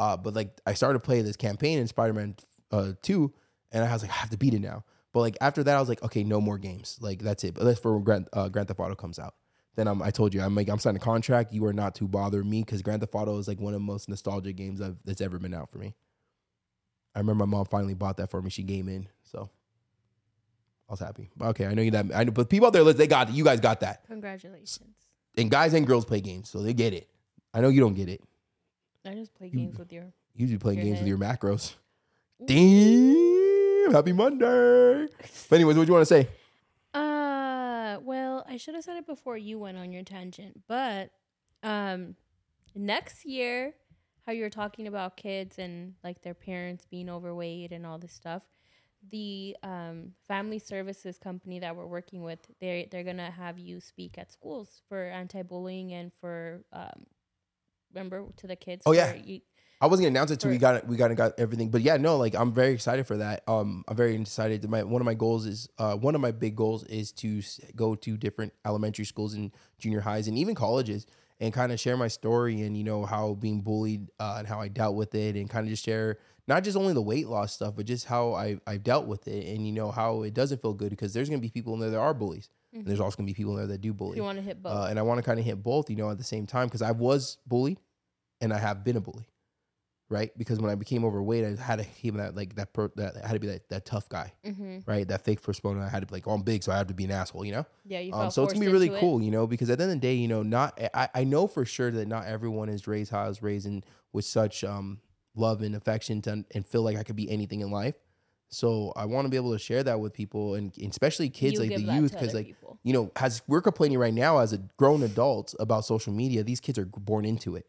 Uh, but like I started playing this campaign in Spider Man uh, Two, and I was like, I have to beat it now. But like after that, I was like, okay, no more games. Like that's it. But that's for when Grand uh, Grand Theft Auto comes out. Then I'm, I told you I'm like I'm signing a contract. You are not to bother me because Grand Theft Auto is like one of the most nostalgic games I've, that's ever been out for me. I remember my mom finally bought that for me. She game in, so I was happy. But okay, I know you that. I know, but people out there, they got you guys got that, Congratulations. and guys and girls play games, so they get it. I know you don't get it. I just play games with your. You usually playing Your games with your macros. Damn! Happy Monday. But anyways, what do you want to say? Uh, well, I should have said it before you went on your tangent, but um, next year, how you're talking about kids and like their parents being overweight and all this stuff. The um, family services company that we're working with, they they're gonna have you speak at schools for anti-bullying and for um, remember to the kids. Oh, yeah. you- I wasn't gonna announce it till we got it. We got got everything, but yeah, no, like I'm very excited for that. Um, I'm very excited. My one of my goals is uh one of my big goals is to go to different elementary schools and junior highs and even colleges and kind of share my story and you know how being bullied uh, and how I dealt with it and kind of just share not just only the weight loss stuff but just how I I've dealt with it and you know how it doesn't feel good because there's gonna be people in there that are bullies and there's also gonna be people in there that do bully. you want to hit both. Uh, and I want to kind of hit both, you know, at the same time because I was bullied and I have been a bully, right? Because when I became overweight, I had to be that like that per, that I had to be that, that tough guy, mm-hmm. right? That fake persona. I had to be like, oh, I'm big, so I have to be an asshole, you know. Yeah, you Um, so it's gonna be really into it. cool, you know, because at the end of the day, you know, not I, I know for sure that not everyone is raised how I was raised and with such um love and affection to, and feel like I could be anything in life. So I want to be able to share that with people and, and especially kids You like the youth because like people. you know, as we're complaining right now as a grown adults about social media, these kids are born into it.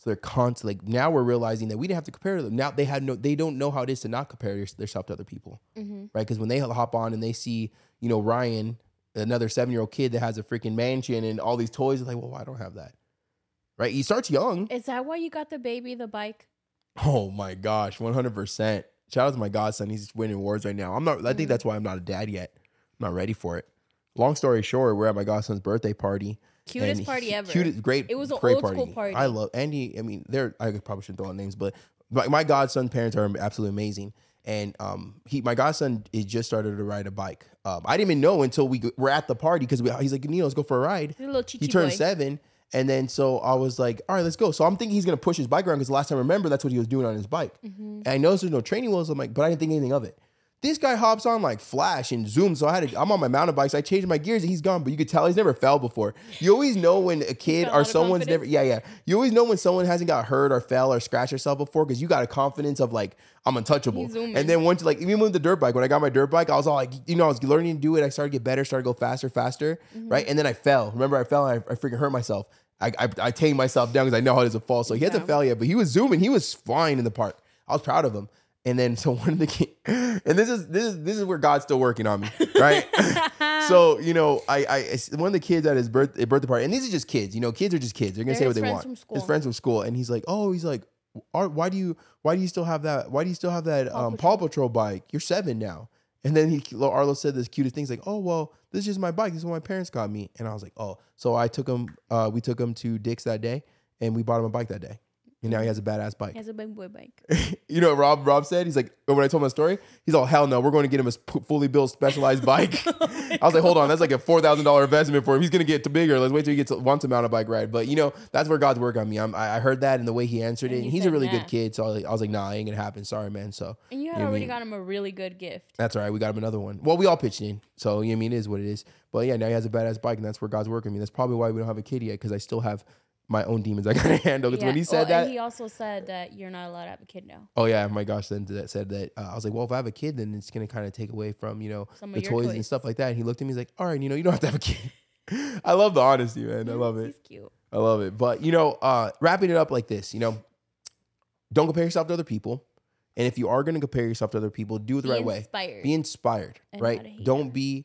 So they're constantly like now we're realizing that we didn't have to compare to them. Now they had no, they don't know how it is to not compare their- themselves to other people, Mm-hmm. right? Because when they hop on and they see, you know, Ryan, another seven year old kid that has a freaking mansion and all these toys, they're like, well, I don't have that, right? He starts young. Is that why you got the baby the bike? Oh my gosh, one hundred percent. Shout out to my godson. He's winning awards right now. I'm not. I think that's why I'm not a dad yet. I'm not ready for it. Long story short, we're at my godson's birthday party. Cutest party he- ever. Cutest, great. It was a great old school party. I love Andy. I mean, they're. I probably shouldn't throw out names, but my, my godson parents are absolutely amazing. And um, he, my godson, is just started to ride a bike. Um, I didn't even know until we g- were at the party because he's like, Neil, let's go for a ride He's a little chichi he turned boy. seven. And then so I was like, all right, let's go. So I'm thinking he's gonna push his bike around because the last time I remember that's what he was doing on his bike. Mm-hmm. And I noticed there's no training wheels. I'm like, but I didn't think anything of it. This guy hops on like flash and zoom. So I had to, I'm on my mountain bike. So I changed my gears and he's gone. But you could tell he's never fell before. You always know when a kid a or someone's never, yeah, yeah. You always know when someone hasn't got hurt or fell or scratched herself before because you got a confidence of like, I'm untouchable. And then once like even with the dirt bike, when I got my dirt bike, I was all like, you know, I was learning to do it. I started to get better, started to go faster, faster, Mm-hmm. right? And then I fell. Remember, I fell and I, I freaking hurt myself. I I, I tamed myself down because I know how it is to fall. So he hasn't Yeah. fell yet, but he was zooming. He was flying in the park. I was proud of him. And then so one of the kids, and this is this is this is where God's still working on me, right? so you know, I I one of the kids at his birthday birthday party, and these are just kids. You know, kids are just kids. They're gonna They're say what they want. His friends from school, and he's like, oh, he's like, "Are- why do you why do you still have that? Why do you still have that um, Paw Patrol bike? You're seven now. And then he Arlo said this cutest thing. He's like, oh well, this is just my bike. This is what my parents got me. And I was like, oh. So I took him. Uh, we took him to Dick's that day, and we bought him a bike that day. And now he has a badass bike. He has a big boy bike. you know what Rob Rob said? He's like, when I told him the story, he's all, hell no, we're going to get him a sp- fully built specialized bike. Oh I was like, hold on, that's like a four thousand dollar investment for him. He's gonna get to bigger. Let's wait till he gets wants a mountain bike ride. But you know, that's where God's work on me. I'm, I I heard that and the way he answered it, And and he's a really good kid. So I was, like, I was like, nah, ain't gonna happen. Sorry, man. So And you had You know I already mean? got him a really good gift. that's all right. We got him another one. Well, we all pitched in. So, you know what I mean? It is what it is. But yeah, now he has a badass bike, and that's where God's working me. That's probably why we don't have a kid yet, because I still have my own demons I gotta handle. Because when he said well, and that, he also said that you're not allowed to have a kid now. oh yeah, my gosh, then that said that uh, I was like, well, if I have a kid, then it's gonna kind of take away from you know Some the your toys, and stuff like that. And he looked at me, he's like, all right, you know, you don't have to have a kid. I love the honesty, man. I love it. He's cute. I love it. But you know, uh, wrapping it up like this, you know, don't compare yourself to other people. And if you are going to compare yourself to other people, do it the Be right way. inspired. Be inspired, And right? Don't be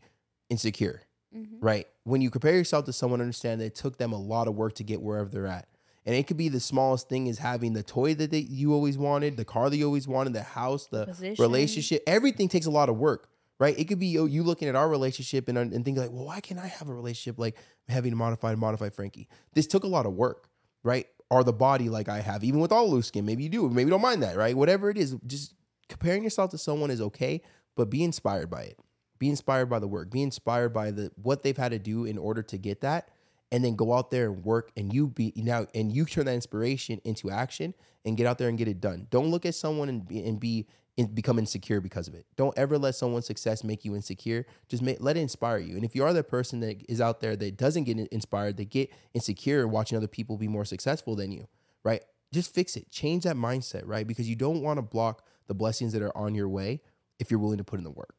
insecure, Mhm. right? When you compare yourself to someone, understand that it took them a lot of work to get wherever they're at. And it could be the smallest thing is having the toy that they, you always wanted, the car that you always wanted, the house, the Position. relationship. Everything takes a lot of work, right? It could be you, you looking at our relationship and, and thinking like, well, why can't I have a relationship like Heavy To Modified, modified Frankie? This took a lot of work, right? Or the body like I have, even with all loose skin. Maybe you do, maybe you don't mind that, right? Whatever it is, just comparing yourself to someone is okay, but be inspired by it. Be inspired by the work. Be inspired by the what they've had to do in order to get that, and then go out there and work. And you be now, and you turn that inspiration into action and get out there and get it done. Don't look at someone and be, and be and become insecure because of it. Don't ever let someone's success make you insecure. Just make, let it inspire you. And if you are that person that is out there that doesn't get inspired, that get insecure watching other people be more successful than you, right? Just fix it. Change that mindset, right? Because you don't want to block the blessings that are on your way if you're willing to put in the work,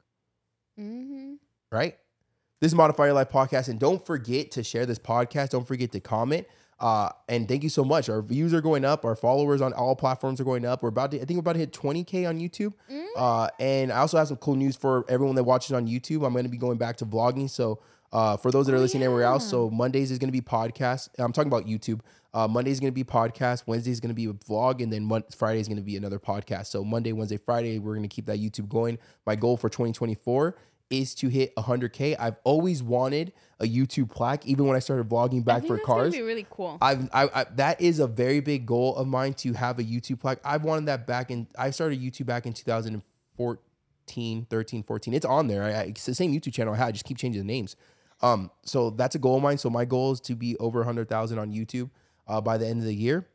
Mm-hmm. right? This is Modify Your Life podcast. And don't forget to share this podcast. Don't forget to comment. Uh, and thank you so much. Our views are going up. Our followers on all platforms are going up. We're about to, I think we're about to hit 20K on YouTube. Uh, and I also have some cool news for everyone that watches on YouTube. I'm going to be going back to vlogging. So uh, for those that are listening everywhere else, so Mondays is going to be podcast. I'm talking about YouTube. Uh, Monday is going to be podcast. Wednesday is going to be a vlog, and then Mon- Friday is going to be another podcast. So Monday, Wednesday, Friday, we're going to keep that YouTube going. My goal for 2024 is to hit 100k. I've always wanted a YouTube plaque, even when I started vlogging back for that's cars. be really cool. I've I, I that is a very big goal of mine to have a YouTube plaque. I've wanted that back in I started YouTube back in 2014, 13, 14. It's on there. I, I, it's the same YouTube channel I had. I just keep changing the names. Um, so that's a goal of mine. So my goal is to be over 100,000 on YouTube uh, by the end of the year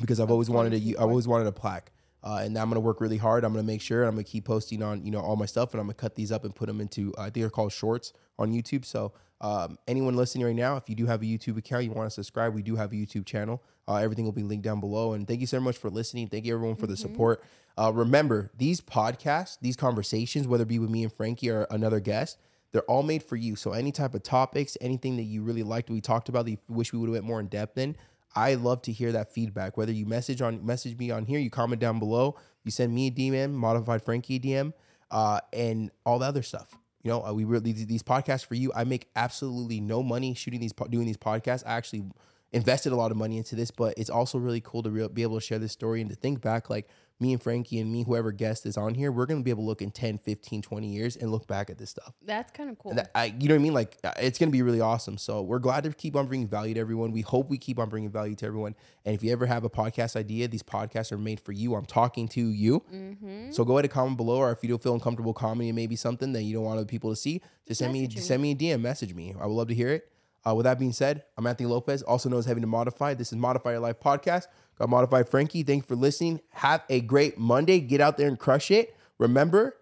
because I've always wanted a I've always wanted a plaque. Uh, and I'm gonna work really hard. I'm gonna make sure I'm gonna keep posting on you know all my stuff, and I'm gonna cut these up and put them into I think they're called shorts on YouTube. So um, anyone listening right now, if you do have a YouTube account, you want to subscribe, we do have a YouTube channel. Uh, everything will be linked down below. And thank you so much for listening. Thank you everyone for the support. Uh, remember these podcasts, these conversations, whether it be with me and Frankie or another guest, they're all made for you. So any type of topics, anything that you really liked, we talked about that you wish we would have went more in depth in. I love to hear that feedback. Whether you message on message me on here, you comment down below, you send me a DM, modified Frankie DM, uh, and all the other stuff. You know, uh, we really these podcasts for you. I make absolutely no money shooting these doing these podcasts. I actually invested a lot of money into this, but it's also really cool to re- be able to share this story and to think back like me and Frankie and me, whoever guest is on here, we're going to be able to look in 10, 15, 20 years and look back at this stuff. That's kind of cool. That, I, you know what I mean? Like uh, it's gonna be really awesome. So we're glad to keep on bringing value to everyone. We hope we keep on bringing value to everyone. And if you ever have a podcast idea, these podcasts are made for you. I'm talking to you. Mm-hmm. So go ahead and comment below, or if you don't feel uncomfortable commenting, maybe something that you don't want other people to see, just send me just me. send me a DM, message me. I would love to hear it. Uh, with that being said, I'm Anthony Lopez, also known as Heavy To Modified. This is Modify Your Life podcast. Got Modify Frankie. Thank you for listening. Have a great Monday. Get out there and crush it. Remember,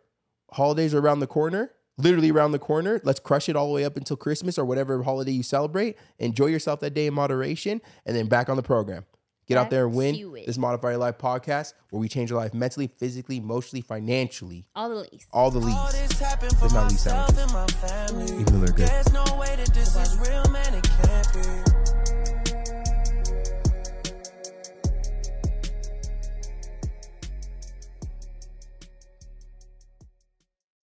holidays are around the corner, literally around the corner. Let's crush it all the way up until Christmas or whatever holiday you celebrate. Enjoy yourself that day in moderation, and then back on the program. Get out there and win this Modify Your Life podcast where we change your life mentally, physically, emotionally, financially, All the least. all the All leads. this happened for There's not least myself and my family. Even though they're good. There's no way that this is real, man. It can't